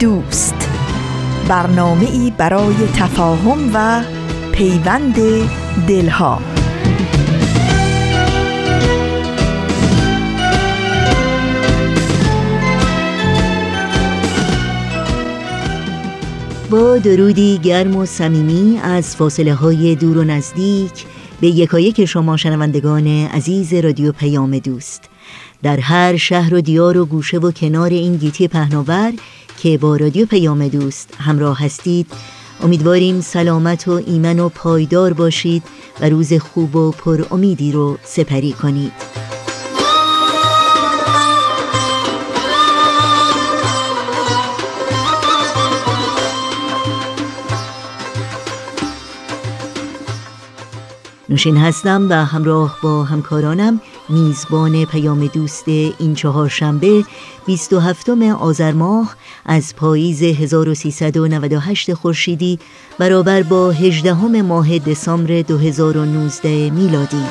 دوست. برنامه ای برای تفاهم و پیوند دلها. با درودی گرم و صمیمی از فاصله های دور و نزدیک به یکایک شما شنوندگان عزیز رادیو پیام دوست. در هر شهر و دیار و گوشه و کنار این گیتی پهناور که با رادیو پیام دوست همراه هستید. امیدواریم سلامت و ایمن و پایدار باشید و روز خوب و پر امیدی رو سپری کنید. نوشین هستم و همراه با همکارانم. میزبان پیام دوست این چهارشنبه 27 آذر ماه از پاییز 1398 خورشیدی برابر با 18 ماه دسامبر 2019 میلادی.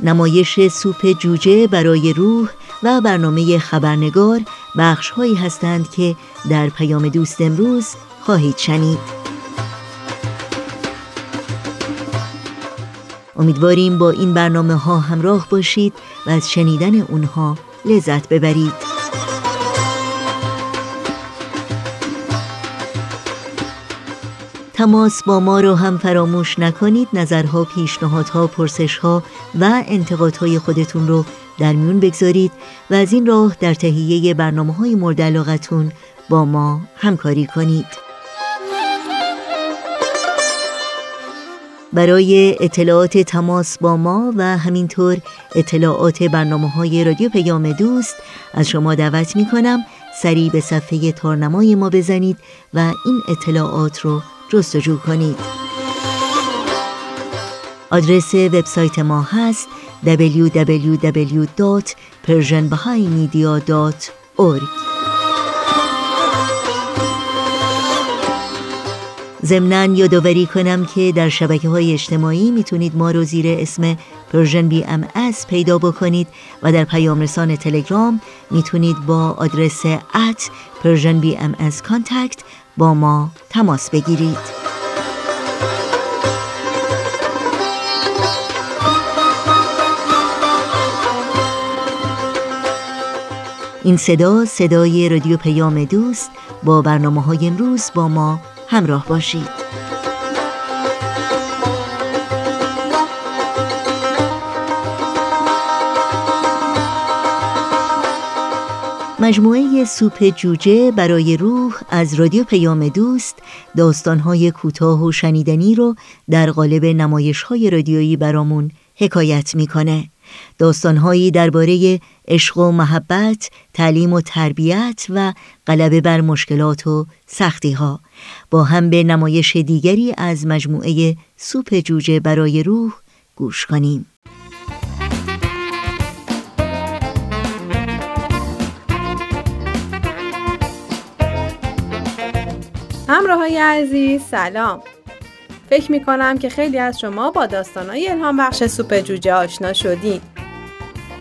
نمایش سوپ جوجه برای روح و برنامه خبرنگار بخش هایی هستند که در پیام دوست امروز خواهید شنید. امیدواریم با این برنامه ها همراه باشید و از شنیدن اونها لذت ببرید. تماس با ما رو هم فراموش نکنید. نظرها، پیشنهادها، پرسشها و انتقادهای خودتون رو در میون بگذارید و از این راه در تهیه برنامه های مورد علاقتون با ما همکاری کنید. برای اطلاعات تماس با ما و همینطور اطلاعات برنامه های رادیو پیام دوست از شما دعوت می کنم سریع به صفحه تارنمای ما بزنید و این اطلاعات رو جستجو کنید. آدرس وبسایت ما هست www.persianbahaimedia.org ضمنا یادآوری کنم که در شبکه های اجتماعی می‌تونید ما رو زیر اسم Persian BMS پیدا بکنید و در پیام رسان تلگرام می‌تونید با آدرس at Persian BMS contact با ما تماس بگیرید. این صدا صدای رادیو پیام دوست با برنامه های امروز با ما همراه باشید. مجموعه سوپ جوجه برای روح از رادیو پیام دوست داستانهای کوتاه و شنیدنی رو در قالب نمایش های رادیویی برامون حکایت می‌کنه. داستانهایی درباره عشق و محبت، تعلیم و تربیت و غلبه بر مشکلات و سختی ها با هم به نمایش دیگری از مجموعه سوپ جوجه برای روح گوش کنیم. همراه های عزیز سلام فکر می کنم که خیلی از شما با های الهام بخش سوپ جوجه آشنا شدید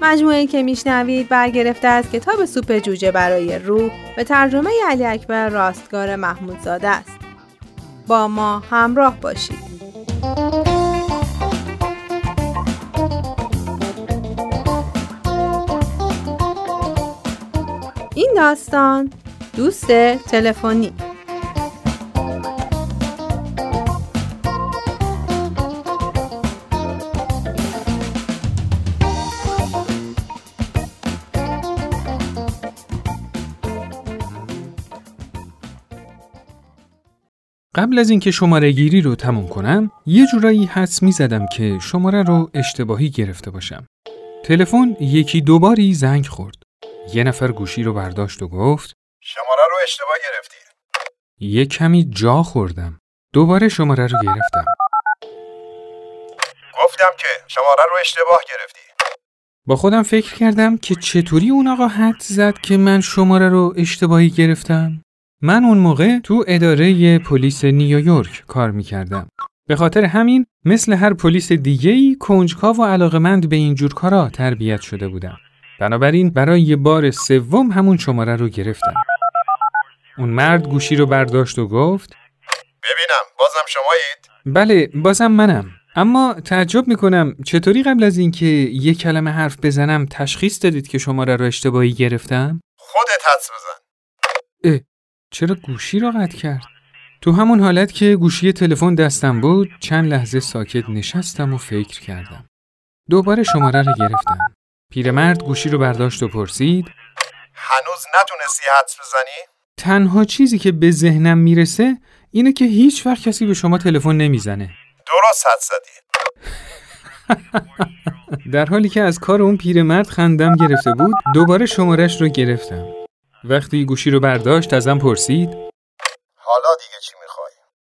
مجموعه که میشنوید برگرفته از کتاب سوپ جوجه برای روح به ترجمه علی اکبر راستگار محمودزاده است. با ما همراه باشید. این داستان دوست تلفنی قبل از اینکه شماره گیری رو تموم کنم یه جورایی حدس می زدم که شماره رو اشتباهی گرفته باشم. تلفن یکی دوباری زنگ خورد. یه نفر گوشی رو برداشت و گفت شماره رو اشتباه گرفتی. یه کمی جا خوردم. دوباره شماره رو گرفتم. گفتم که شماره رو اشتباه گرفتی. با خودم فکر کردم که چطوری اون آقا حد زد که من شماره رو اشتباهی گرفتم. من اون موقع تو اداره پلیس نیویورک کار می‌کردم. به خاطر همین مثل هر پلیس دیگه‌ای کنجکاو و علاقمند به این جور کارا تربیت شده بودم. بنابراین برای بار سوم همون شماره رو گرفتم. اون مرد گوشی رو برداشت و گفت ببینم بازم شمایید؟ بله بازم منم. اما تعجب می‌کنم چطوری قبل از اینکه یک کلمه حرف بزنم تشخیص دادید که شماره رو اشتباهی گرفتم؟ خودت حدس بزن. چرا گوشی رو قطع کرد؟ تو همون حالت که گوشی تلفن دستم بود چند لحظه ساکت نشستم و فکر کردم. دوباره شماره رو گرفتم. پیرمرد گوشی رو برداشت و پرسید هنوز نتونستی حدس بزنی؟ تنها چیزی که به ذهنم می‌رسه اینه که هیچ وقت کسی به شما تلفن نمی‌زنه. درست حد زدی. در حالی که از کار اون پیرمرد خندم گرفته بود دوباره شمارش رو گرفتم. وقتی گوشی رو برداشت ازم پرسید حالا دیگه چی می‌خوای؟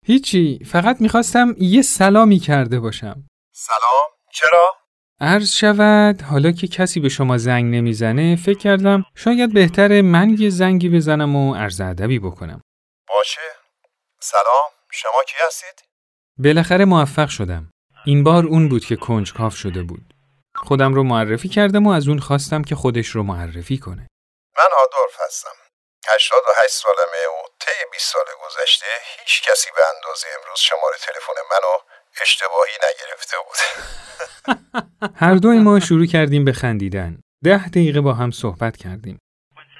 هیچی فقط می‌خواستم یه سلامی کرده باشم. سلام؟ چرا؟ عرض شود حالا که کسی به شما زنگ نمی‌زنه فکر کردم شاید بهتره من یه زنگی بزنم و عرض ادبی بکنم. باشه. سلام. شما کی هستید؟ بالاخره موفق شدم. این بار اون بود که کنجکاو شده بود. خودم رو معرفی کردم و از اون خواستم که خودش رو معرفی کنه. من آدولف هستم. 88 سالمه و طی 20 سال گذشته هیچ کسی به اندازه امروز شماره تلفن منو اشتباهی نگرفته بود. هر دوی ما شروع کردیم به خندیدن. ده دقیقه با هم صحبت کردیم.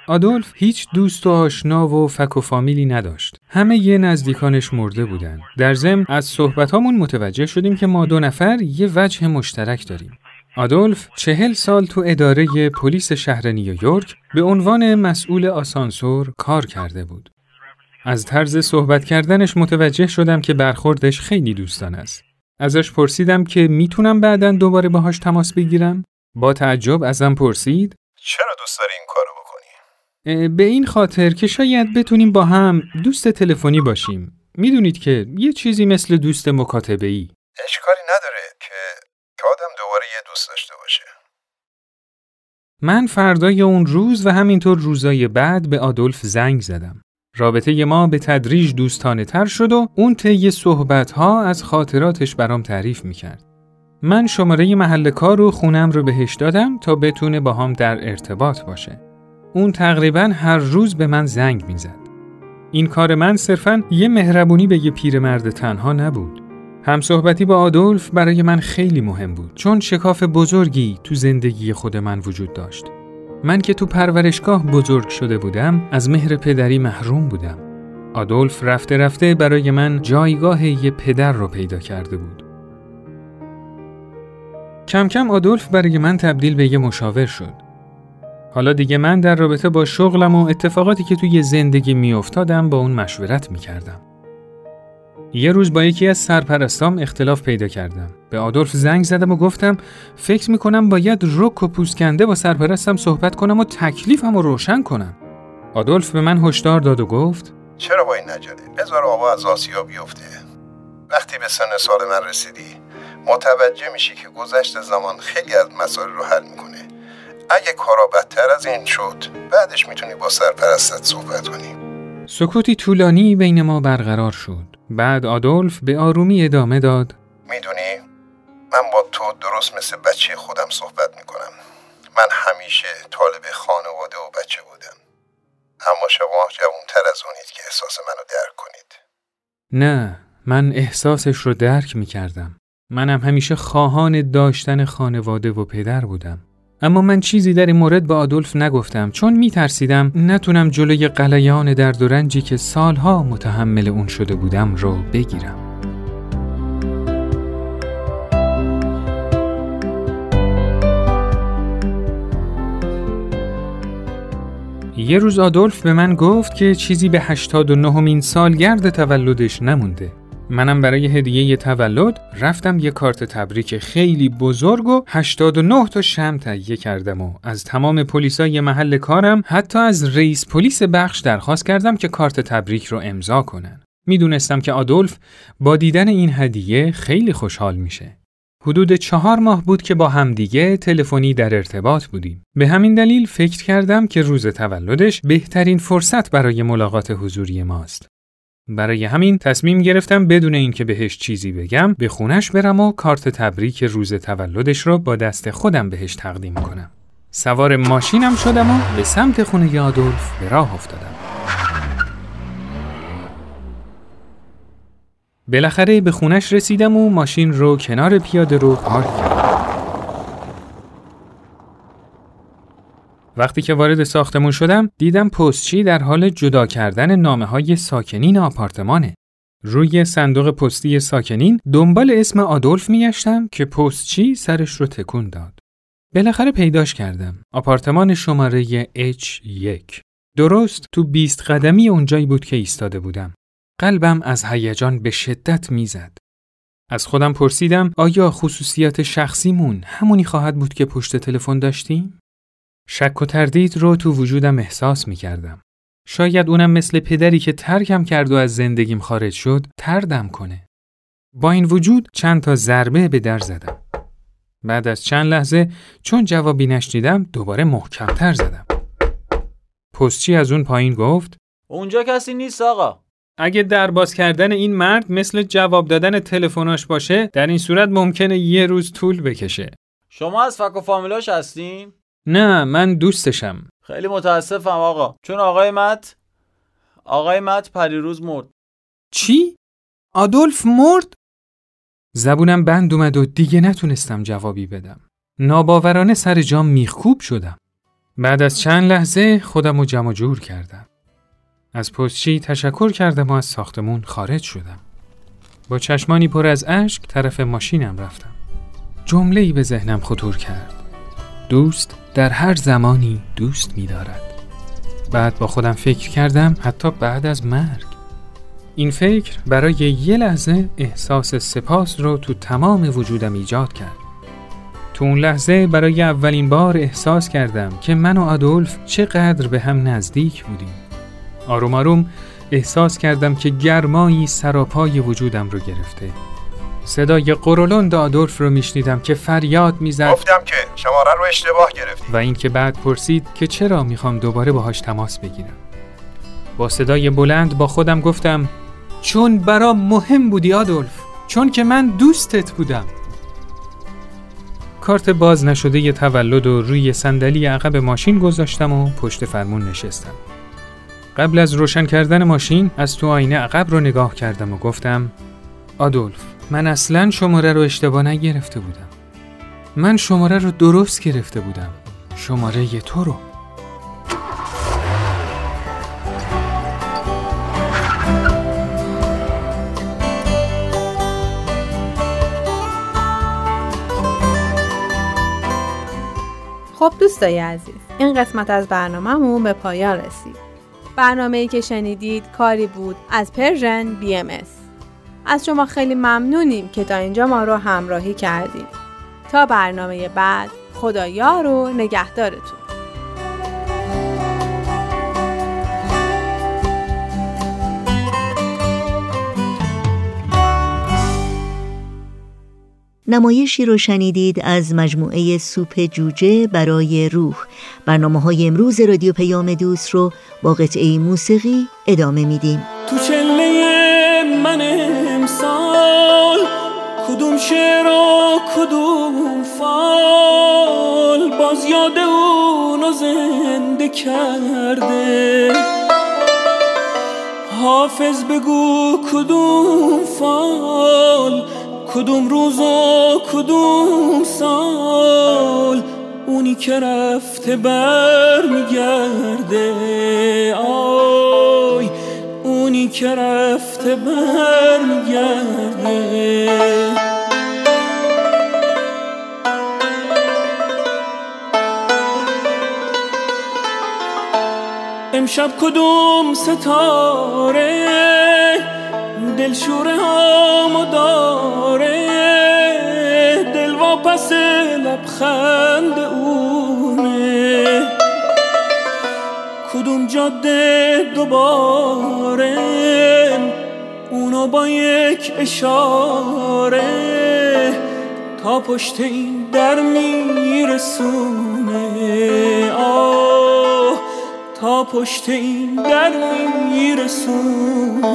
آدولف هیچ دوست و آشنا و فک و فامیلی نداشت. همه یه نزدیکانش مرده بودن. در ضمن از صحبتامون متوجه شدیم که ما دو نفر یه وجه مشترک داریم. آدولف چهل سال تو اداره پلیس شهر نیویورک به عنوان مسئول آسانسور کار کرده بود. از طرز صحبت کردنش متوجه شدم که برخوردش خیلی دوستان است. ازش پرسیدم که می‌تونم بعدا دوباره باهاش تماس بگیرم؟ با تعجب ازم پرسید چرا دوست داری این کارو بکنی؟ به این خاطر که شاید بتونیم با هم دوست تلفنی باشیم. می‌دونید که یه چیزی مثل دوست مکاتبه ای. اشکالی نداره که آدم دوباره یه دوست داشته باشه. من فردای اون روز و همینطور روزای بعد به آدولف زنگ زدم. رابطه ما به تدریج دوستانه تر شد و اون طی صحبت ها از خاطراتش برام تعریف می‌کرد. من شماره محل کار و خونم رو بهش دادم تا بتونه با هم در ارتباط باشه. اون تقریبا هر روز به من زنگ می‌زد. این کار من صرفا یه مهربونی به یه پیرمرد تنها نبود. همصحبتی با آدولف برای من خیلی مهم بود چون شکاف بزرگی تو زندگی خود من وجود داشت. من که تو پرورشگاه بزرگ شده بودم از مهر پدری محروم بودم. آدولف رفته رفته برای من جایگاه یه پدر رو پیدا کرده بود. کم کم آدولف برای من تبدیل به یه مشاور شد. حالا دیگه من در رابطه با شغلم و اتفاقاتی که توی زندگی میافتادم با اون مشورت می‌کردم. یه روز با یکی از سرپرستام اختلاف پیدا کردم. به آدولف زنگ زدم و گفتم فکر می‌کنم باید رک و پوسکنده با سرپرستم صحبت کنم و تکلیفم رو روشن کنم. آدولف به من هشدار داد و گفت چرا با این نجله؟ بذار آبا از آسیا بیفته. وقتی به سن سال من رسیدی متوجه میشی که گذشت زمان خیلی از مسائل رو حل می‌کنه. اگه کارا بدتر از این شد بعدش می‌تونی با سرپرستت صحبت کنی. سکوتی طولانی بین ما برقرار شد. بعد آدولف به آرومی ادامه داد. می‌دونی من با تو درست مثل بچه خودم صحبت می‌کنم. من همیشه طالب خانواده و بچه بودم. اما شما جوانتر از اونید که احساس منو درک کنید. نه من احساسش رو درک می‌کردم. منم همیشه خواهان داشتن خانواده و پدر بودم. اما من چیزی در این مورد به آدولف نگفتم چون میترسیدم نتونم جلوی قلیان درد و که سالها متحمل اون شده بودم رو بگیرم. یه روز آدولف به من گفت که چیزی به 89 مین سالگرد تولدش نمونده. منم برای هدیه تولد رفتم یه کارت تبریک خیلی بزرگ و 89 تا شم تهیه کردم و از تمام پلیسای محل کارم حتی از رئیس پلیس بخش درخواست کردم که کارت تبریک رو امضا کنن. می‌دونستم که آدولف با دیدن این هدیه خیلی خوشحال میشه. حدود چهار ماه بود که با همدیگه تلفنی در ارتباط بودیم. به همین دلیل فکر کردم که روز تولدش بهترین فرصت برای ملاقات حضوری ماست. برای همین تصمیم گرفتم بدون اینکه بهش چیزی بگم به خونش برم و کارت تبریک روز تولدش رو با دست خودم بهش تقدیم کنم. سوار ماشینم شدم و به سمت خونه آدولف به راه افتادم. بالاخره به خونش رسیدم و ماشین رو کنار پیاده رو پارک کردم. وقتی که وارد ساختمون شدم دیدم پستچی در حال جدا کردن نامه های ساکنین آپارتمانه. روی صندوق پستی ساکنین دنبال اسم آدولف میگشتم که پستچی سرش رو تکون داد. بالاخره پیداش کردم. آپارتمان شماره H1. درست تو بیست قدمی اونجایی بود که ایستاده بودم. قلبم از هیجان به شدت می‌زد. از خودم پرسیدم آیا خصوصیات شخصیمون همونی خواهد بود که پشت تلفن داشتیم؟ شک و تردید رو تو وجودم احساس می کردم. شاید اونم مثل پدری که ترکم کرد و از زندگیم خارج شد تردم کنه. با این وجود چند تا ضربه به در زدم. بعد از چند لحظه چون جوابی نشنیدم دوباره محکمتر زدم. پستچی از اون پایین گفت اونجا کسی نیست آقا. اگه در باز کردن این مرد مثل جواب دادن تلفناش باشه در این صورت ممکنه یه روز طول بکشه. شما از فک و فامیلاش هستین؟ نه من دوستشم. خیلی متاسفم آقا چون آقای مت آقای مت پریروز مرد. چی؟ آدولف مرد؟ زبونم بند اومد و دیگه نتونستم جوابی بدم. ناباورانه سر جام میخکوب شدم. بعد از چند لحظه خودم رو جمع جور کردم. از پستچی تشکر کردم و از ساختمون خارج شدم. با چشمانی پر از اشک طرف ماشینم رفتم. جمله ای به ذهنم خطور کرد. دوست در هر زمانی دوست می دارد. بعد با خودم فکر کردم حتی بعد از مرگ. این فکر برای یه لحظه احساس سپاس رو تو تمام وجودم ایجاد کرد. تو اون لحظه برای اولین بار احساس کردم که من و آدولف چقدر به هم نزدیک بودیم. آروم آروم احساس کردم که گرمایی سراپای وجودم رو گرفته. صدای قرولند آدولف رو میشنیدم که فریاد می‌زد. گفتم که شماره رو اشتباه گرفتی و اینکه بعد پرسید که چرا می‌خوام دوباره باهاش تماس بگیرم. با صدای بلند با خودم گفتم چون برام مهم بودی آدولف چون که من دوستت بودم. کارت باز نشده ی تولد و روی صندلی عقب ماشین گذاشتم و پشت فرمون نشستم. قبل از روشن کردن ماشین از تو آینه عقب رو نگاه کردم و گفتم آدولف من اصلا شماره رو اشتباه نگرفته بودم. من شماره رو درست گرفته بودم. شماره ی تو رو. خب دوستای عزیز این قسمت از برنامهمون به پایان رسید. برنامه ای که شنیدید کاری بود از Persian BMS. از شما خیلی ممنونیم که تا اینجا ما رو همراهی کردید تا برنامه بعد خدا یار و نگهدارتون. نمایشی رو شنیدید از مجموعه سوپ جوجه برای روح. برنامه های امروز رادیو پیام دوست رو با قطعه موسیقی ادامه میدیم. تو چله من امسال کدوم شعر و کدوم فال؟ باز یاد اونو زنده کرده. حافظ بگو کدوم فال کدوم روز و کدوم سال؟ اونی که رفته بر میگرده اونی که رفته بر میگرده امشب کدوم ستاره دلشوره ها داره؟ دل واپس لبخند اونه کدوم جاده دوباره اونو با یک اشاره تا پشت این در میرسونه. آه تا پشت این در میرسونه.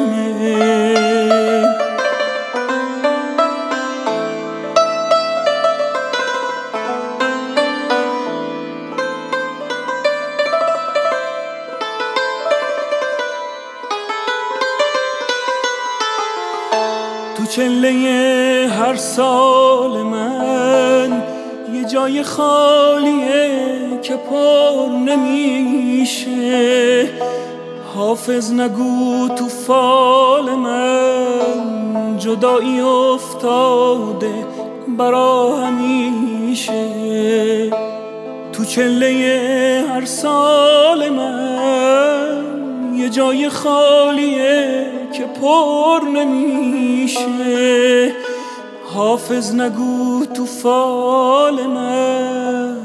چله هر سال من یه جای خالیه که پر نمیشه. حافظ نگو تو فال من جدایی افتاده برا همیشه. تو چله هر سال من یه جای خالیه پر نمیشه. حافظ نگو تو فال من.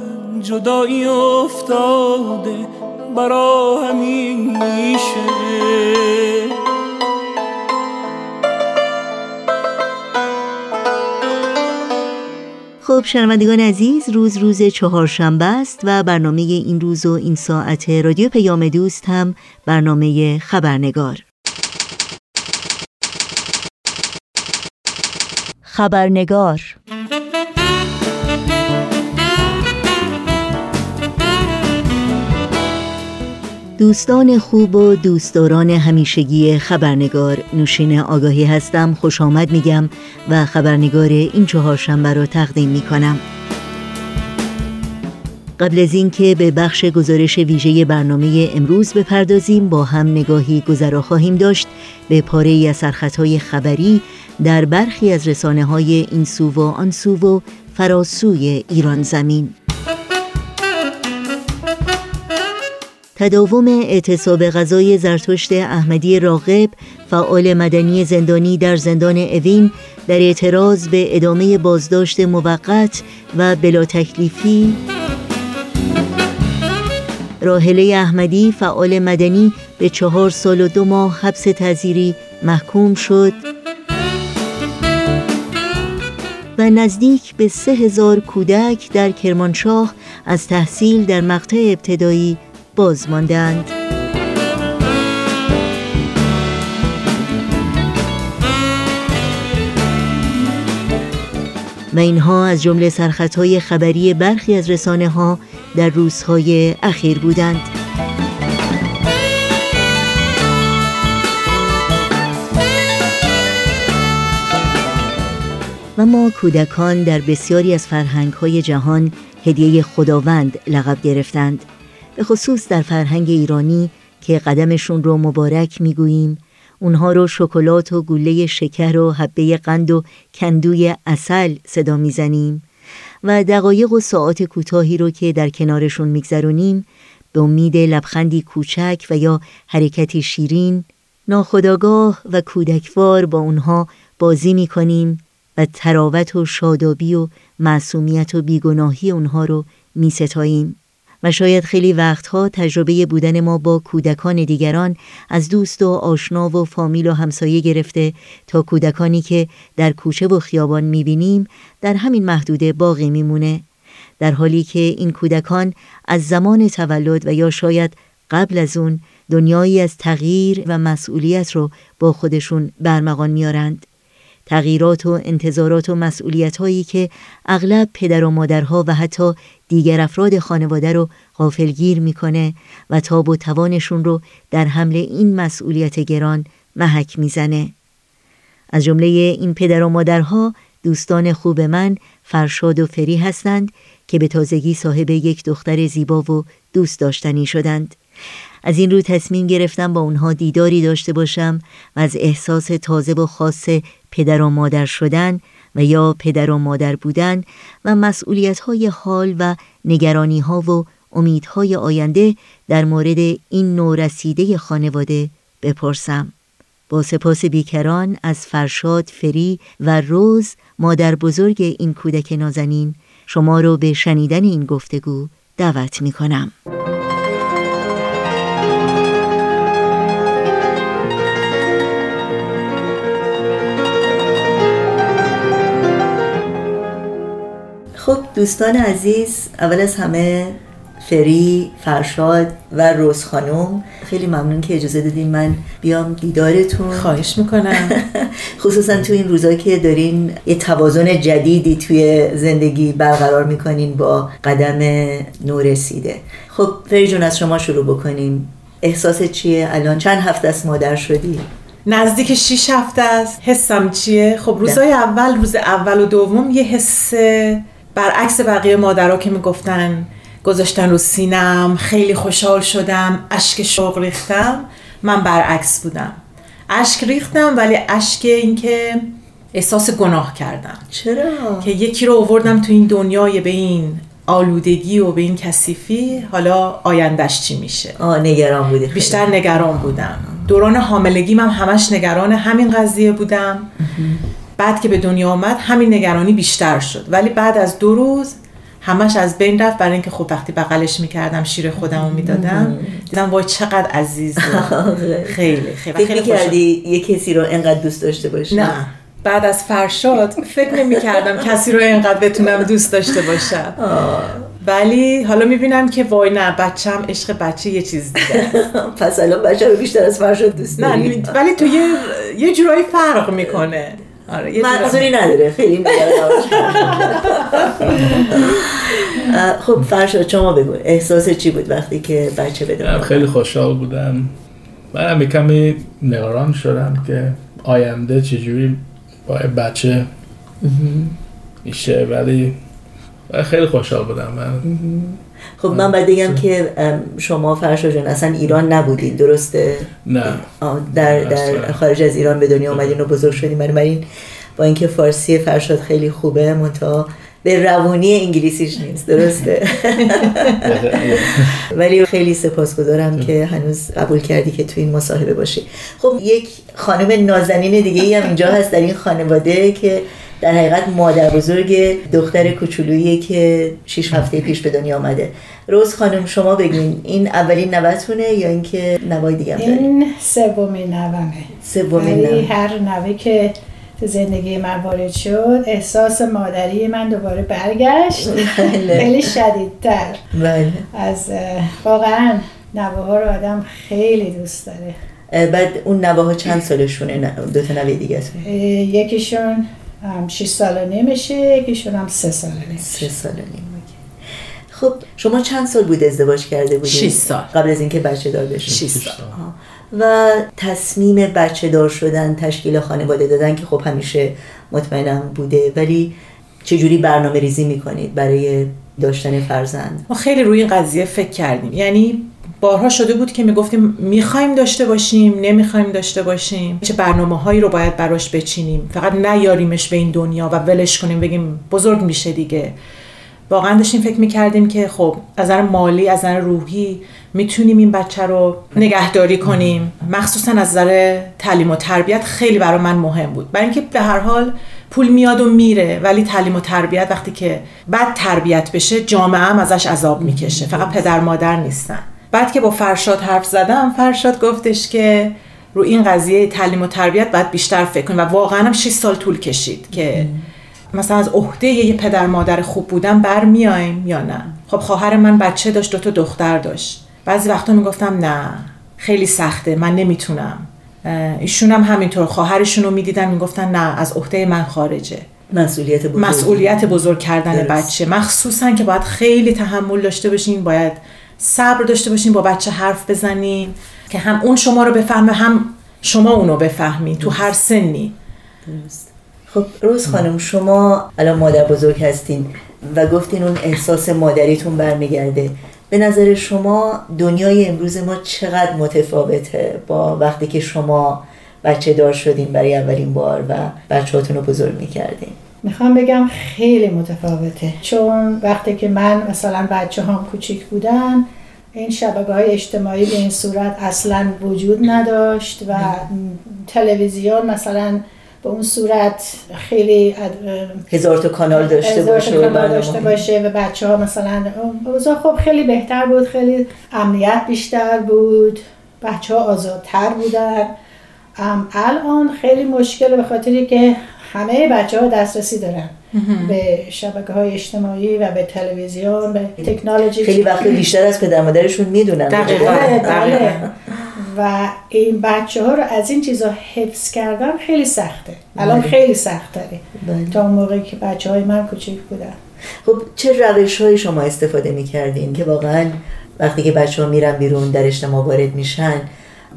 جدایی افتاده برا همیشه. خب شنوندگان عزیز روز روز چهارشنبه است و برنامه این روز و این ساعت رادیو پیام دوست هم برنامه خبرنگار. خبرنگار. دوستان خوب و دوستداران همیشگی خبرنگار نوشین آگاهی هستم خوش آمد میگم و خبرنگار این چهارشنبه را تقدیم می‌کنم. قبل از اینکه به بخش گزارش ویژه برنامه امروز بپردازیم با هم نگاهی گذرا خواهیم داشت. به پاره از سرخطهای خبری در برخی از رسانه های این سو و آن سو و فراسوی ایران زمین. تداوم اعتصاب غذای زرتشت احمدی راغب فعال مدنی زندانی در زندان اوین در اعتراض به ادامه بازداشت موقت و بلا تکلیفی. راهله احمدی فعال مدنی به چهار سال و دو ماه حبس تذیری محکوم شد. و نزدیک به سه هزار کودک در کرمانشاه از تحصیل در مقطع ابتدایی باز ماندند. و اینها از جمله سرخطهای خبری برخی از رسانه ها در روزهای اخیر بودند. و ما کودکان در بسیاری از فرهنگ های جهان هدیه خداوند لقب گرفتند. به خصوص در فرهنگ ایرانی که قدمشون رو مبارک می‌گوییم اونها رو شکلات و گله شکر و حبه قند و کندوی اصل صدا می‌زنیم و دقایق و ساعات کوتاهی رو که در کنارشون میگذرونیم به امید لبخندی کوچک و یا حرکتی شیرین ناخداگاه و کودکوار با اونها بازی می‌کنیم. و تراوت و شادابی و معصومیت و بیگناهی اونها رو می ستاییم. و شاید خیلی وقتها تجربه بودن ما با کودکان دیگران از دوست و آشنا و فامیل و همسایه گرفته تا کودکانی که در کوچه و خیابان می‌بینیم در همین محدوده باقی میمونه در حالی که این کودکان از زمان تولد و یا شاید قبل از اون دنیایی از تغییر و مسئولیت رو با خودشون برمغان میارند تغییرات و انتظارات و مسئولیت هایی که اغلب پدر و مادرها و حتی دیگر افراد خانواده رو غافلگیر می‌کنه و تاب و توانشون رو در حمل این مسئولیت گران محک می‌زنه. از جمله این پدر و مادرها دوستان خوب من فرشاد و فری هستند که به تازگی صاحب یک دختر زیبا و دوست داشتنی شدند. از این رو تصمیم گرفتم با اونها دیداری داشته باشم و از احساس تازه و خاص پدر و مادر شدن و یا پدر و مادر بودن و مسئولیت های حال و نگرانی ها و امیدهای آینده در مورد این نورسیده خانواده بپرسم با سپاس بیکران از فرشاد فری و روز مادر بزرگ این کودک نازنین شما رو به شنیدن این گفتگو دعوت می کنم. خب دوستان عزیز اول از همه فری، فرشاد و روز خانم خیلی ممنون که اجازه دادین من بیام دیدارتون. خواهش می‌کنم. خصوصا تو این روزا که دارین یه توازن جدیدی توی زندگی برقرار می‌کنین با قدم نورسیده. خب فری جون از شما شروع بکنیم. احساس چیه؟ الان چند هفته است مادر شدی؟ نزدیک 6 هفته است. حسم چیه؟ خب روزای اول روز اول و دوم یه حس برعکس بقیه مادرها که می‌گفتن گذاشتن رو سینم خیلی خوشحال شدم اشک شوق ریختم من برعکس بودم. اشک ریختم ولی اشک اینکه احساس گناه کردم. چرا؟ که یکی رو آوردم تو این دنیای به این آلودگی و به این کثیفی حالا آیندهش چی میشه؟ آه نگران بودی. بیشتر نگران بودم. دوران حاملگی من همش نگران همین قضیه بودم. بعد که به دنیا آمد همین نگرانی بیشتر شد. ولی بعد از دو روز همش از بین رفت. برای اینکه خب وقتی بغلش می‌کردم شیر خودم رو می‌دادم دیدم وای چقدر عزیزه خیلی خیلی. فکر خیلی کردی یه کسی رو انقدر دوست داشته باشی؟ نه. بعد از فرشاد فکر نمی کردم کسی رو اینقدر بتونم دوست داشته باشم. ولی حالا می‌بینم که وای نه بچم عشق بچه یه چیز دیگه پس الان بچه رو بیشتر از فرشاد دوست نه ولی تو یه یه جورایی فرق می‌کنه. آره منظوری نداره. خیلی. خب فرشاد شما بگو. احساس چی بود وقتی که بچه آمد؟ خیلی خوشحال بودم. منم یه کمی نگران شدم که آینده چجوری با بچه میشه ولی ولی خیلی خوشحال بودم. من خب من باید بگم که شما فرشاد جان اصلا ایران نبودید درسته؟ نه. در, در. خارج از ایران به دنیا آمدین و بزرگ شدین. بنابراین با اینکه فارسی فرشاد خیلی خوبه منتها به روانی انگلیسیش نیست درسته؟ ولی خیلی سپاسگزارم که هنوز قبول کردی که تو این مصاحبه باشی. خب یک خانم نازنین دیگه ای هم اینجا هست در این خانواده که در حقیقت مادر بزرگ دختر کوچولویی که 6 هفته پیش به دنیا آمده. روز خانم شما بگین این اولین نوتونه یا اینکه نوای دیگه هم این سومین نومه. سومین نوه هر نوه که تو زندگی من وارد شد احساس مادری من دوباره برگشت. بله. خیلی شدیدتر. بله. از واقعا نوه ها رو آدم خیلی دوست داره. بعد اون نوه ها چند سالشونه؟ نه، دو تا نوه دیگه یکیشون هم 6 سال نمیشه یکیشون هم سه سال نمیشه سه سال نیم اوکی. خب شما چند سال بود ازدواج کرده بودید سال. قبل از اینکه بچه دار بشید شش سال. آها. و تصمیم بچه دار شدن تشکیل خانواده دادن که خب همیشه مطمئنم بوده ولی چجوری برنامه ریزی می‌کنید برای داشتن فرزند ما خیلی روی این قضیه فکر کردیم یعنی بارها شده بود که می‌گفتیم می‌خوایم داشته باشیم نمی‌خوایم داشته باشیم. چه برنامه هایی رو باید براش بچینیم. فقط نیاریمش به این دنیا و ولش کنیم بگیم بزرگ میشه دیگه. واقعا داشتیم فکر می‌کردیم که خب از نظر مالی از نظر روحی می‌تونیم این بچه رو نگهداری کنیم. مخصوصا از نظر تعلیم و تربیت خیلی برای من مهم بود. برای اینکه به هر حال پول میاد و میره ولی تعلیم و تربیت وقتی که بد تربیت بشه جامعه هم ازش عذاب می‌کشه. فقط پدر مادر نیستن. بعد که با فرشاد حرف زدم فرشاد گفتش که رو این قضیه تعلیم و تربیت باید بیشتر فکر کنیم و واقعا هم 6 سال طول کشید که مثلا از عهده یه پدر مادر خوب بودن برمیایم یا نه؟ خب خواهر من بچه داشت دو تا دختر داشت. بعضی وقتا می‌گفتم نه خیلی سخته من نمی‌تونم. ایشون هم همینطور خواهرشون رو می‌دیدن می‌گفتن نه از عهده من خارجه. مسئولیت بزرگ مسئولیت بزرگ کردن درست. بچه. مخصوصا که باید خیلی تحمل داشته باشین باید صبر داشته باشین با بچه حرف بزنین که هم اون شما رو بفهمه هم شما اونو بفهمین تو هر سنی. درست. خب روز خانم شما الان مادر بزرگ هستین و گفتین اون احساس مادریتون برمیگرده. به نظر شما دنیای امروز ما چقدر متفاوته با وقتی که شما بچه دار شدین برای اولین بار و بچه رو بزرگ می‌کردین؟ می‌خوام بگم خیلی متفاوته. چون وقتی که من مثلا بچه هم کوچیک بودن این شبکه های اجتماعی به این صورت اصلا وجود نداشت و تلویزیون مثلا به اون صورت خیلی هزار تا کانال داشته باشه کانال داشته باشه و بچه ها مثلا اوضاع خب خیلی بهتر بود خیلی امنیت بیشتر بود بچه ها آزادتر بودن. الان خیلی مشکل به خاطری که همه بچه ها دسترسی دارن. به شبکه های اجتماعی و به تلویزیون به تکنولوژی. خیلی وقت بیشتر از پدر مادرشون می‌دونن. بله. و این بچه ها رو از این چیزا حفظ کردن خیلی سخته. الان بله. خیلی سخت داره. بله. تا اون موقعی که بچه های من کوچیک بودن. خب چه روش های شما استفاده می‌کردین که واقعا وقتی که بچه ها میرن بیرون در اجتماع وارد میشن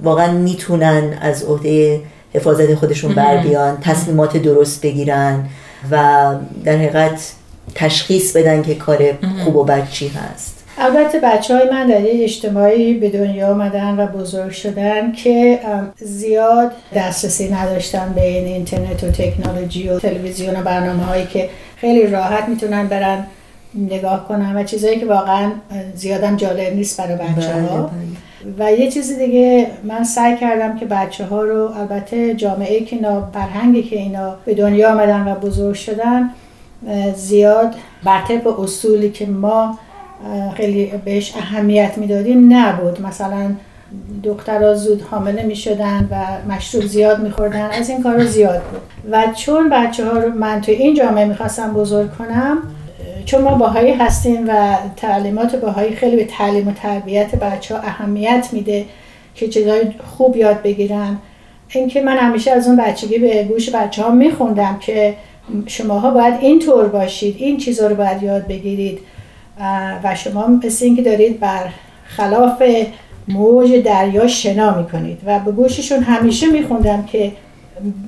واقعا می‌تونن از عهده حفاظت خودشون بر بیان تصمیمات درست بگیرن و در حقیقت تشخیص بدن که کار خوب و بد چی هست. البته بچه های من در اجتماعی به دنیا آمدن و بزرگ شدن که زیاد دسترسی نداشتن به این اینترنت و تکنولوژی و تلویزیون و برنامه هایی که خیلی راحت می‌تونن برن نگاه کنن و چیزایی که واقعا زیادم جالب نیست برای بچه ها بله، بله. و یه چیز دیگه من سعی کردم که بچه ها رو البته جامعه که اینا برهنگی که اینا به دنیا آمدن و بزرگ شدن زیاد بر طبق اصولی که ما خیلی بهش اهمیت می‌دادیم نبود. مثلا دخترها زود حامله می شدن و مشروب زیاد می خوردن از این کار زیاد بود. و چون بچه ها رو من توی این جامعه می‌خواستم بزرگ کنم چون ما باهایی هستیم و تعلیمات باهایی خیلی به تعلیم و تربیت بچه ها اهمیت میده که چیزای خوب یاد بگیرن. اینکه من همیشه از اون بچگی به گوش بچه ها میخوندم که شماها باید اینطور باشید این چیزها رو باید یاد بگیرید. و شما مثل اینکه دارید بر خلاف موج دریا شنا می‌کنید. و به گوششون همیشه میخوندم که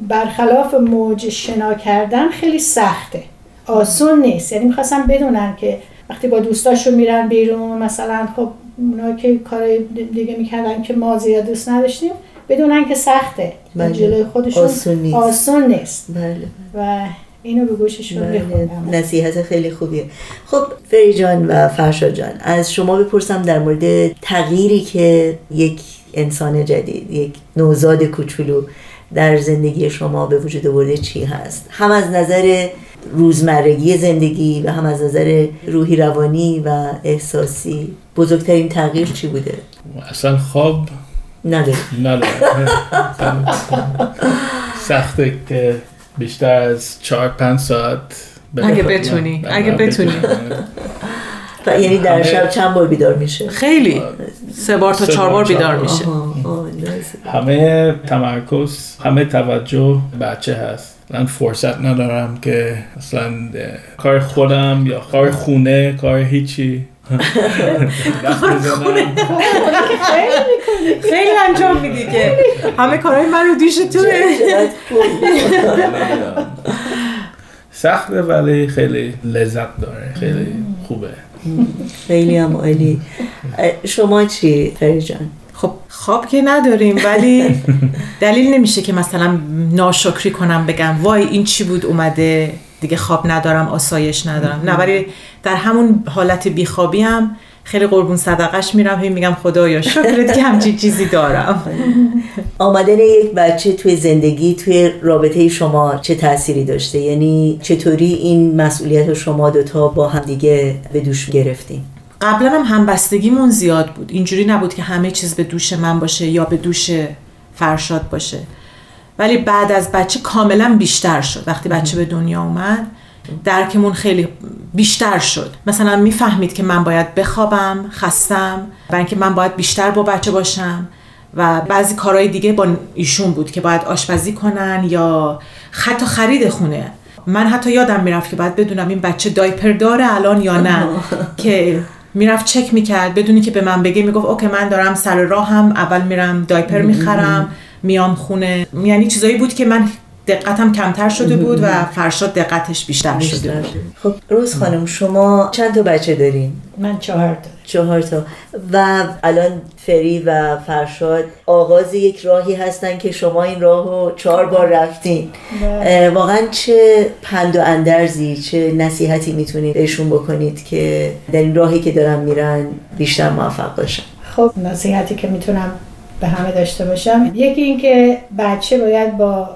برخلاف موج شنا کردن خیلی سخته. آسون نیست یعنی می‌خواستم بدونن که وقتی با دوستاشون میرن بیرون مثلا خب اونا که کار دیگه می‌کردن که ما زیاد دوست نداشتیم بدونن که سخته بله. جلوی خودشون آسون نیست, آسون نیست. بله. و اینو به گوششون بله. نصیحت خیلی خوبیه خب فری جان و فرشا جان از شما بپرسم در مورد تغییری که یک انسان جدید یک نوزاد کوچولو در زندگی شما به وجود آورده چی هست هم از نظر روزمرگی زندگی و هم از نظر روحی روانی و احساسی بزرگترین تغییر چی بوده؟ اصلا خواب نداره. نداره. سخته که بیشتر از چهار پنج ساعت اگه بتونی. اگه بتونی. یعنی در شب چند بار بیدار میشه؟ خیلی. سه بار تا چهار بار بیدار میشه. همه تمرکز همه توجه بچه هست. من فرصت ندارم که اصلا کار خودم یا کار خونه کار هیچی. خیلی انجام میدی که همه کارهای من رو دیش توه. سخته ولی خیلی لذت داره. خیلی خوبه. خیلی هم عالی. شما چی فری جان؟ خب خواب که نداریم ولی دلیل نمیشه که مثلا ناشکری کنم بگم وای این چی بود اومده دیگه خواب ندارم آسایش ندارم. نه ولی در همون حالت بیخوابی هم خیلی قربون صدقش میرم هی میگم خدایا شکرت که همچین چیزی دارم. آمدن یک بچه توی زندگی توی رابطه شما چه تأثیری داشته؟ یعنی چطوری این مسئولیت شما دوتا با هم دیگه به دوش گرفتیم قبلا هم همبستگیمون زیاد بود. اینجوری نبود که همه چیز به دوش من باشه یا به دوش فرشاد باشه. ولی بعد از بچه کاملا بیشتر شد. وقتی بچه به دنیا اومد درکمون خیلی بیشتر شد. مثلا می‌فهمید که من باید بخوابم خستم و اینکه من باید بیشتر با بچه باشم و بعضی کارهای دیگه با ایشون بود که باید آشپزی کنن یا حتی خرید خونه. من حتی یادم می‌رفت که باید بدونم این بچه دایپر داره الان یا نه. که می‌رفت چک می‌کرد بدونی که به من بگه می‌گفت اوکی من دارم سر راهم اول میرم دایپر می‌خرم میام خونه. یعنی چیزایی بود که من دقتم کمتر شده بود و فرشاد دقتش بیشتر, شده بود. خب روز خانم شما چند تا بچه دارین؟ من چهار تا. چهار تا. و الان فری و فرشاد آغاز یک راهی هستن که شما این راه رو چهار بار رفتین. بله. واقعا چه پند و اندرزی چه نصیحتی می‌تونید بهشون بکنید که در این راهی که دارن میرن بیشتر موفق باشن؟ خب نصیحتی که می‌تونم به همه داشته باشم. یکی اینکه بچه باید با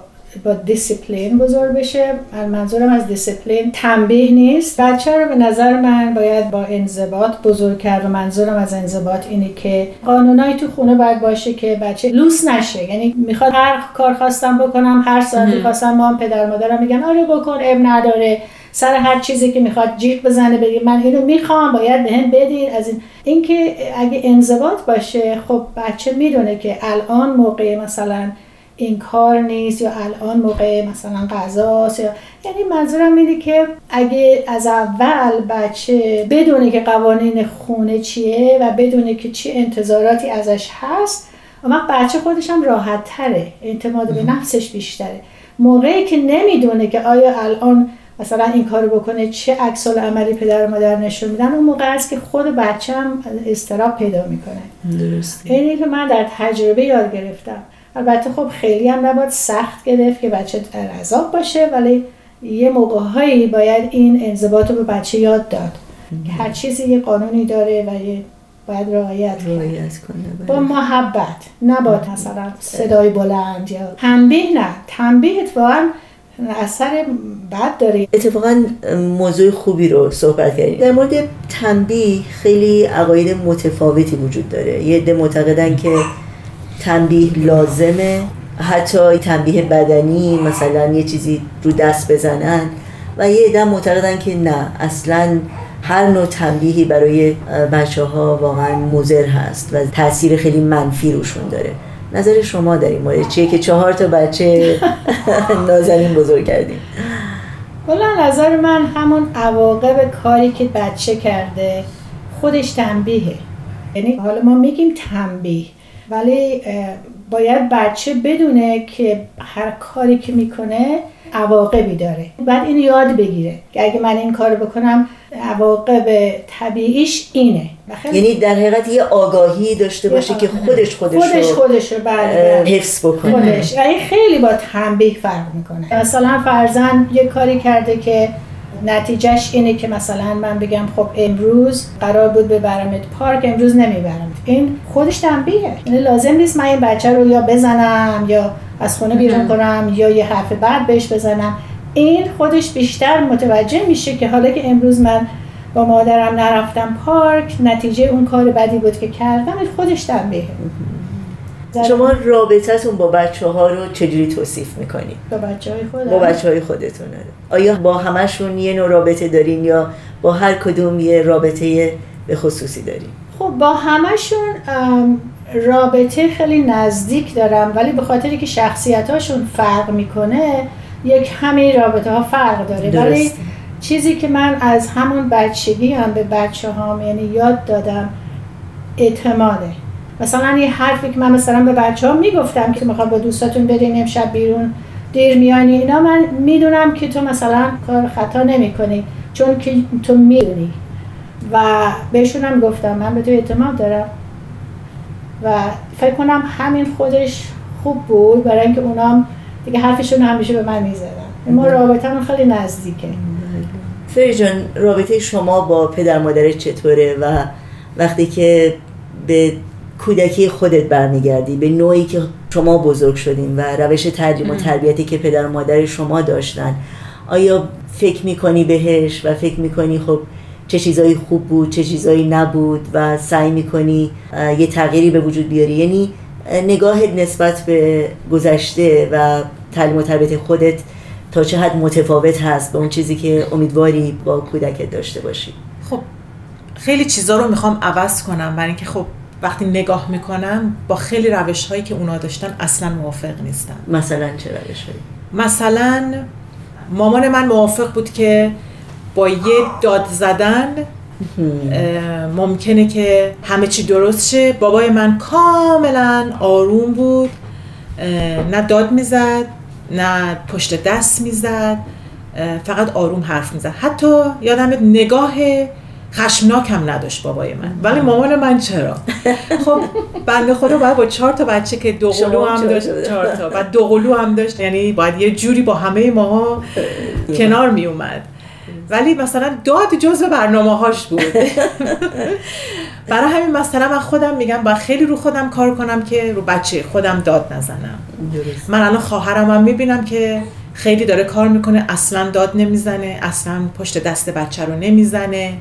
با دیسیپلین بزرگ بشه. منظورم از دیسیپلین تنبیه نیست. بچه رو به نظر من باید با انضباط بزرگ کرد و منظورم از انضباط اینه که قانونایی تو خونه باید باشه که بچه لوس نشه. یعنی می‌خواد هر کار خواستم بکنم هر ساعتی خواستم مامان پدر مادرم میگن آره بکن عیب نداره. سر هر چیزی که می‌خواد جیغ بزنه بگه من اینو می‌خوام باید بهم بدین. از این اینکه اگه انضباط باشه خب بچه می‌دونه که الان موقع مثلا این کار نیست یا الان موقع مثلا غذاست یا یعنی منظورم اینه که اگه از اول بچه بدونه که قوانین خونه چیه و بدونه که چه انتظاراتی ازش هست اما بچه خودش هم راحت تره اعتماد به نفسش بیشتره. موقعی که نمی‌دونه که آیا الان مثلا این کارو بکنه چه عکس عملی پدر و مادر نشون میدن اون موقع است که خود بچه هم استراب پیدا می‌کنه. درسته. اینی که من در تجربه یاد گرفتم. البته خب خیلی هم نباید سخت گرفت که بچه در عذاب باشه ولی یه موقع هایی باید این انضباط رو به بچه یاد داد. که هر چیزی یه قانونی داره و یه باید رعایت کنه. با بله. محبت نه با مثلا صدای بلند یا تنبیه نه. تنبیه اتفاقا اثر بد داره. اتفاقا موضوع خوبی رو صحبت کردیم. در مورد تنبیه خیلی عقاید متفاوتی وجود داره. یه عده معتقدن که تنبیه لازمه. حتی تنبیه بدنی مثلا یه چیزی رو دست بزنن و یه عده معتقدن که نه اصلا هر نوع تنبیهی برای بچه ها واقعا مضر هست و تاثیر خیلی منفی روشون داره. نظر شما در این مورد چیه که چهار تا بچه نازنین بزرگ کردیم؟ والا نظر من همون عواقب کاری که بچه کرده خودش تنبیهه. یعنی حالا ما میگیم تنبیه. ولی باید بچه بدونه که هر کاری که می‌کنه عواقبی داره. بعد این یاد بگیره. که اگه من این کار بکنم عواقب طبیعیش اینه. یعنی در حقیقت یه آگاهی داشته باشه که خودش خودش خودش خودش رو حفظ بکنه. خودش. این خیلی با تنبیه فرق می‌کنه. مثلا فرزن یه کاری کرده که نتیجهش اینه که مثلا من بگم خب امروز قرار بود ببرمت پارک امروز نمی‌برم. این خودش تنبیهه. یعنی لازم نیست من این بچه رو یا بزنم یا از خونه بیرون کنم یا یه حرف بعد بهش بزنم. این خودش بیشتر متوجه میشه که حالا که امروز من با مادرم نرفتم پارک نتیجه اون کار بدی بود که کردم خودش تنبیهه. شما رابطتون با بچه ها رو چجوری توصیف می‌کنید؟ با بچه های خودم با بچه های خودتون آیا با همشون یه نوع رابطه دارین یا با هر کدوم یه رابطه به خصوصی دارین؟ خب با همشون رابطه خیلی نزدیک دارم ولی به خاطری که شخصیتاشون فرق می‌کنه یک همه رابطه ها فرق داره درست. ولی چیزی که من از همون بچگی هم به بچه هام یعنی یاد دادم اعتماده مثلا یه حرفی که من مثلا به بچه ها می‌گفتم که می‌خواد با دوستاتون برین امشب بیرون دیر میانی اینا من می‌دونم که تو مثلا کار خطا نمی کنی چون که تو می‌دونی. و بهشون هم گفتم من به تو اعتماد دارم. و فکر کنم همین خودش خوب بود برای اینکه اونام دیگه حرفشون همیشه به من می‌زدن. ما رابطه خیلی نزدیکه. فری جان رابطه شما با پدر مادر چطوره؟ و وقتی که به کودکی خودت برمیگردی به نوعی که شما بزرگ شدین و روش تعلیم و تربیتی که پدر و مادر شما داشتن. آیا فکر می‌کنی بهش و فکر می‌کنی خب چه چیزایی خوب بود چه چیزایی نبود و سعی می‌کنی یه تغییری به وجود بیاری؟ یعنی نگاهت نسبت به گذشته و تعلیم و تربیت خودت تا چه حد متفاوت هست به اون چیزی که امیدواری با کودکت داشته باشی؟ خب خیلی چیزا رو می‌خوام عوض کنم برای اینکه خب وقتی نگاه می‌کنم با خیلی روش هایی که اونا داشتن اصلا موافق نیستم. مثلا چه روش هایی؟ مثلا مامان من موافق بود که با یه داد زدن ممکنه که همه چی درست شه. بابای من کاملا آروم بود. نه داد می‌زد نه پشت دست می‌زد. فقط آروم حرف می‌زد. حتی یادم نگاه خشمناک هم نداشت بابای من. ولی مامان من چرا؟ خب بنده خدا باید با چهار تا بچه که دو قلو هم داشت چهار تا. و دو قلو هم داشت یعنی باید یه جوری با همه ماها کنار می اومد. ولی مثلا داد جزء برنامه هاش بود. برای همین مثلا من خودم میگم باید خیلی رو خودم کار کنم که رو بچه خودم داد نزنم. من الان خواهرم هم می‌بینم که خیلی داره کار می‌کنه اصلا داد نمی‌زنه اصلا پشت دست بچه رو نمی‌زنه.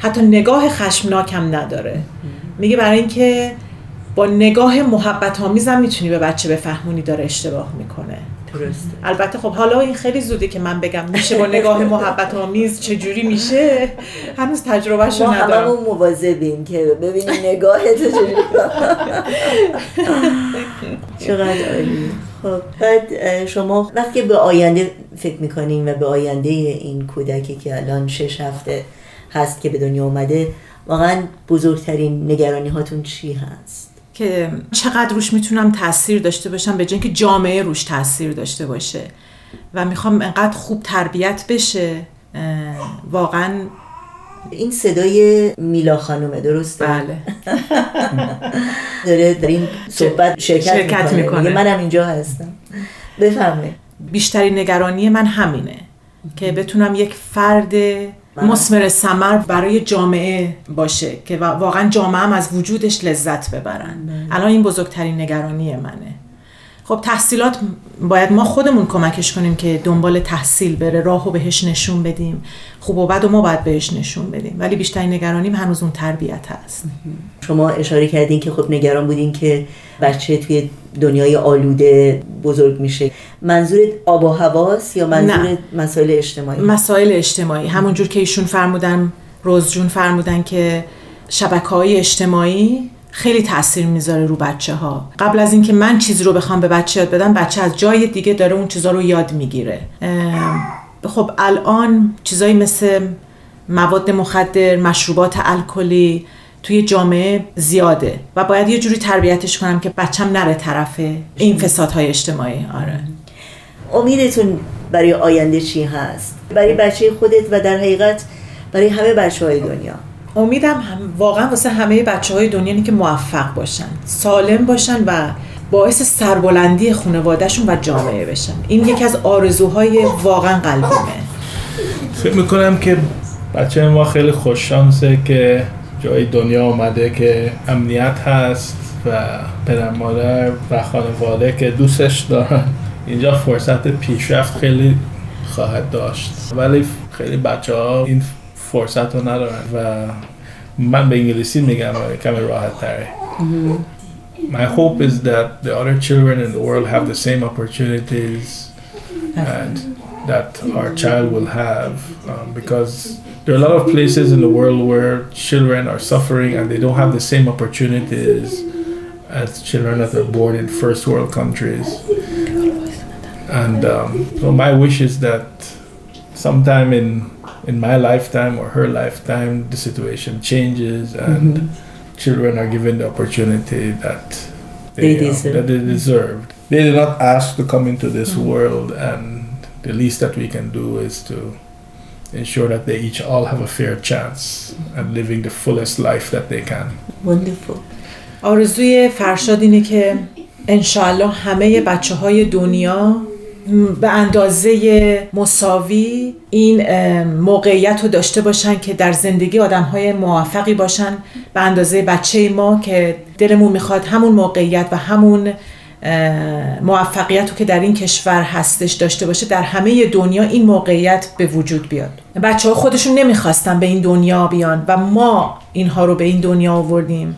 حتی نگاه خشمناکم نداره. میگه برای اینکه با نگاه محبت آمیزم می‌تونی به بچه بفهمونی داره اشتباه می‌کنه. درسته. البته خب حالا این خیلی زوده که من بگم میشه با نگاه محبت آمیز چجوری میشه؟ هنوز تجربهشو ندارم. ما هممون مواظبیم که ببینیم نگاه چجوری. چقدر عالی. خب. بعد شما وقتی به آینده فکر می‌کنیم و به آینده این کودکی که الان شش هفته هست که به دنیا اومده واقعا بزرگترین نگرانی هاتون چی هست؟ که چقدر روش می‌تونم تاثیر داشته باشم به که جامعه روش تاثیر داشته باشه. و می‌خوام انقدر خوب تربیت بشه واقعا این صدای میلا خانومه درسته؟ بله. داره در این صحبت شرکت, شرکت می‌کنه, می‌کنه. منم اینجا هستم. بفهمه بیشترین نگرانی من همینه که بتونم یک فرد مسمر سمر برای جامعه باشه که واقعا جامعه هم از وجودش لذت ببرن. الان این بزرگترین نگرانی منه. خب تحصیلات باید ما خودمون کمکش کنیم که دنبال تحصیل بره راهو بهش نشون بدیم. خوب و بد و ما باید بهش نشون بدیم. ولی بیشترین نگرانیم هنوز اون تربیت هست. شما اشاره کردین که خب نگران بودین که بچه توی دنیای آلوده بزرگ میشه. منظور آب و هواست یا منظور مسائل اجتماعی؟ مسائل اجتماعی. همونجور که ایشون فرمودن روزجون فرمودن که شبکه های اجتماعی خیلی تاثیر می‌ذاره رو بچه ها قبل از اینکه من چیزی رو بخوام به بچه یاد بدم بچه از جای دیگه داره اون چیزا رو یاد می‌گیره. خب الان چیزایی مثل مواد مخدر مشروبات الکلی توی جامعه زیاده و باید یه جوری تربیتش کنم که بچم نره طرف این فسادهای اجتماعی. آره. امیدتون برای آینده چی هست؟ برای بچه خودت و در حقیقت برای همه بچه های دنیا. امیدم هم واقعا واسه همه بچه های دنیا که موفق باشن سالم باشن و باعث سربلندی خانوادهشون و جامعه بشن. این یکی از آرزوهای واقعا قلبیمه فکر می‌کنم که بچه ما خیلی خوششانسه که جای دنیا آمده که امنیت هست و پدر مادر و خانواده که دوستش دارن. اینجا فرصت پیشرفت خیلی خواهد داشت. ولی خیلی بچه ها این فرصت رو ندارن و من به انگلیسی میگم کمی راحت تره My hope is that the other children in the world have the same opportunities and that our child will have um, because there are a lot of places in the world where children are suffering and they don't have the same opportunities as children that are born in first world countries. And um, so my wish is that sometime in in my lifetime or her lifetime, the situation changes and mm-hmm. children are given the opportunity that they, they deserve. that they deserved. They did not ask to come into this mm-hmm. world, and the least that we can do is to ensure that they each all have a fair chance at living the fullest life that they can. Wonderful. آرزوی فرشاد اینه که انشاءالله همه بچه های دنیا به اندازه مساوی این موقعیت رو داشته باشن که در زندگی آدم های موفقی باشن. به اندازه بچه ما که دلمون می‌خواد همون موقعیت و همون موفقیت رو که در این کشور هستش داشته باشه در همه دنیا این موقعیت به وجود بیاد. بچه ها خودشون نمی‌خواستن به این دنیا بیان و ما اینها رو به این دنیا آوردیم.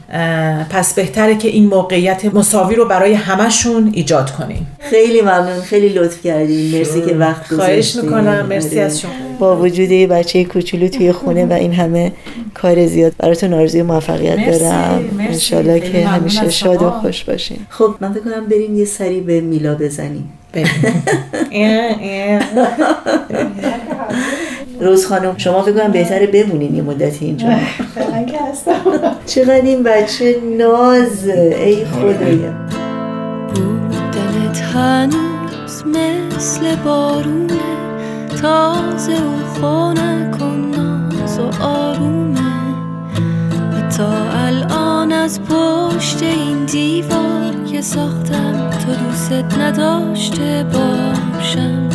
پس بهتره که این موقعیت مساوی رو برای همشون ایجاد کنیم. خیلی ممنون خیلی لطف کردیم مرسی که وقت گذاشتید خواهش می‌کنم. مرسی از شما. با وجود بچه کوچولو توی خونه و این همه کار زیاد براتون آرزوی موفقیت دارم. انشالله که همیشه شاد و خوش باشین. خب من فکر کنم بریم یه سری به میلا بزنیم. روز خانم شما فکر کنم بهتره بمونین یه مدتی اینجا. چقدر این بچه نازه ای خدایا. بودنت هنوز مثل مثل بارونه تازه و خونه کن ناز و آرومه. و تا الان از پشت این دیوار که ساختم تو دوست نداشته باشم.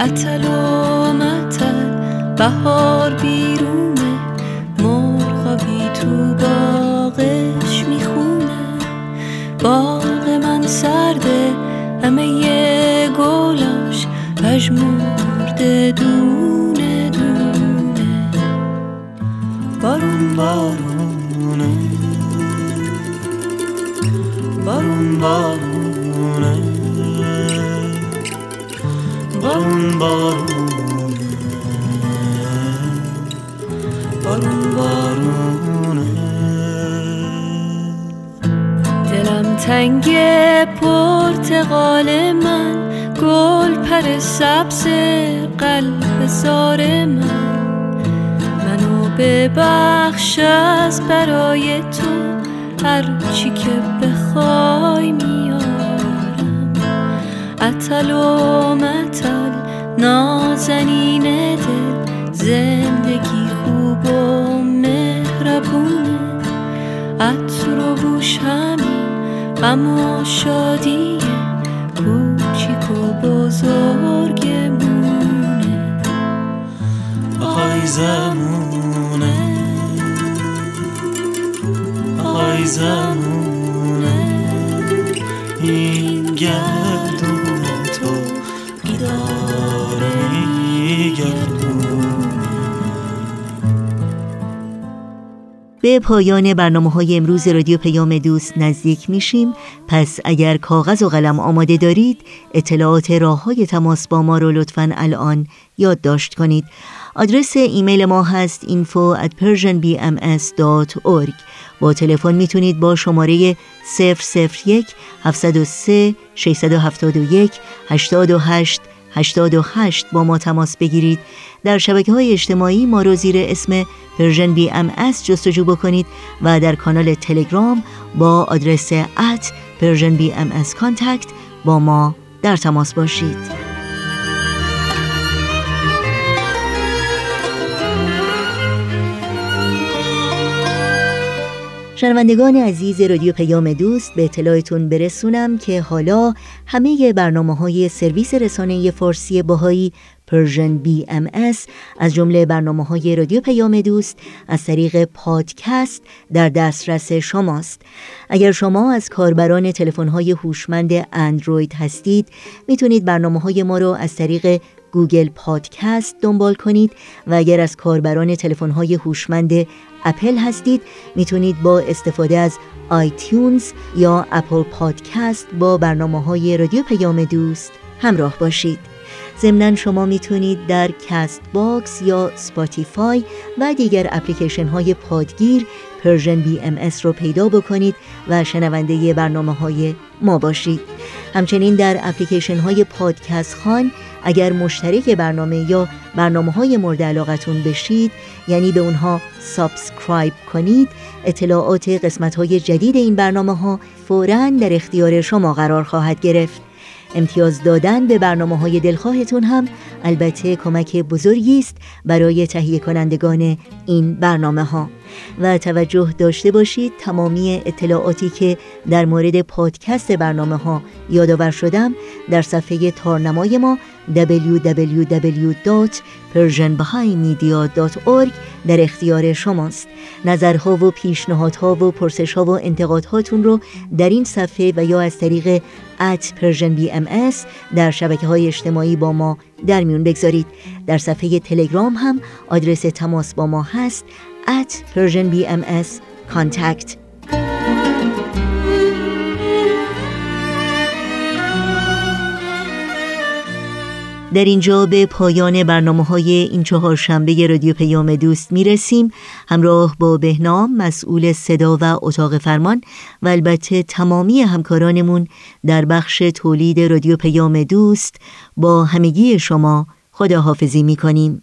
اتل و متل بهار بیرونه مرغابی تو باغش می‌خونه. باغ من سرده همه یه گلاش پژمرده دونه دونه. بارون بارونه. بارون بارونه. بارون بارونه. تنگ پرتقال من گل پر سبز قلب زار من. منو ببخش از برای تو هر چی که بخوای میارم. اتل و متل نازنین دل زندگی خوب و غم و شادی کوچیک و بزرگمونه. آهای زمونه. آهای زمونه. به پایان برنامه های امروز رادیو پیام دوست نزدیک میشیم. پس اگر کاغذ و قلم آماده دارید اطلاعات راه های تماس با ما رو لطفا الان یادداشت کنید. آدرس ایمیل ما هست info at persianbms.org با تلفن می‌تونید با شماره 001 703 671 828 88 با ما تماس بگیرید. در شبکه های اجتماعی ما رو زیر اسم Persian BMS جستجو بکنید و در کانال تلگرام با آدرس at Persian BMS contact با ما در تماس باشید. شنوندگان عزیز رادیو پیام دوست به اطلاعتون برسونم که حالا همه برنامه های سرویس رسانه فارسی بهایی Persian BMS جمله برنامه های رادیو پیام دوست از طریق پادکست در دسترس شماست. اگر شما از کاربران تلفن های هوشمند اندروید هستید می‌تونید برنامه های ما رو از طریق گوگل پادکست دنبال کنید و اگر از کاربران تلفن های هوشمند اپل هستید می‌تونید با استفاده از iTunes یا Apple Podcast با برنامه های رادیو پیام دوست همراه باشید. ضمنا شما می‌تونید در Castbox یا Spotify و دیگر اپلیکیشن های پادگیر Persian BMS رو پیدا بکنید و شنونده برنامه های ما باشید. همچنین در اپلیکیشن های پادکست خان اگر مشترک برنامه یا برنامه های مورد علاقتون بشید یعنی به اونها subscribe کنید اطلاعات قسمت های جدید این برنامه ها فوراً در اختیار شما قرار خواهد گرفت. امتیاز دادن به برنامه های دلخواهتون هم البته کمک بزرگی است برای تهیه کنندگان این برنامه ها و توجه داشته باشید تمامی اطلاعاتی که در مورد پادکست برنامه ها یادآور شدم در صفحه تارنمای ما www.persianbahaimedia.org در اختیار شماست. نظرها و پیشنهادها و پرسشها و انتقادهاتون رو در این صفحه و یا از طریق at Persian BMS در شبکه های اجتماعی با ما در میون بگذارید. در صفحه تلگرام هم آدرس تماس با ما هست. At Persian BMS contact. در اینجا به پایان برنامه های این چهار شنبه رادیو پیام دوست می رسیم همراه با بهنام مسئول صدا و اتاق فرمان و البته تمامی همکارانمون در بخش تولید رادیو پیام دوست با همگی شما خداحافظی می کنیم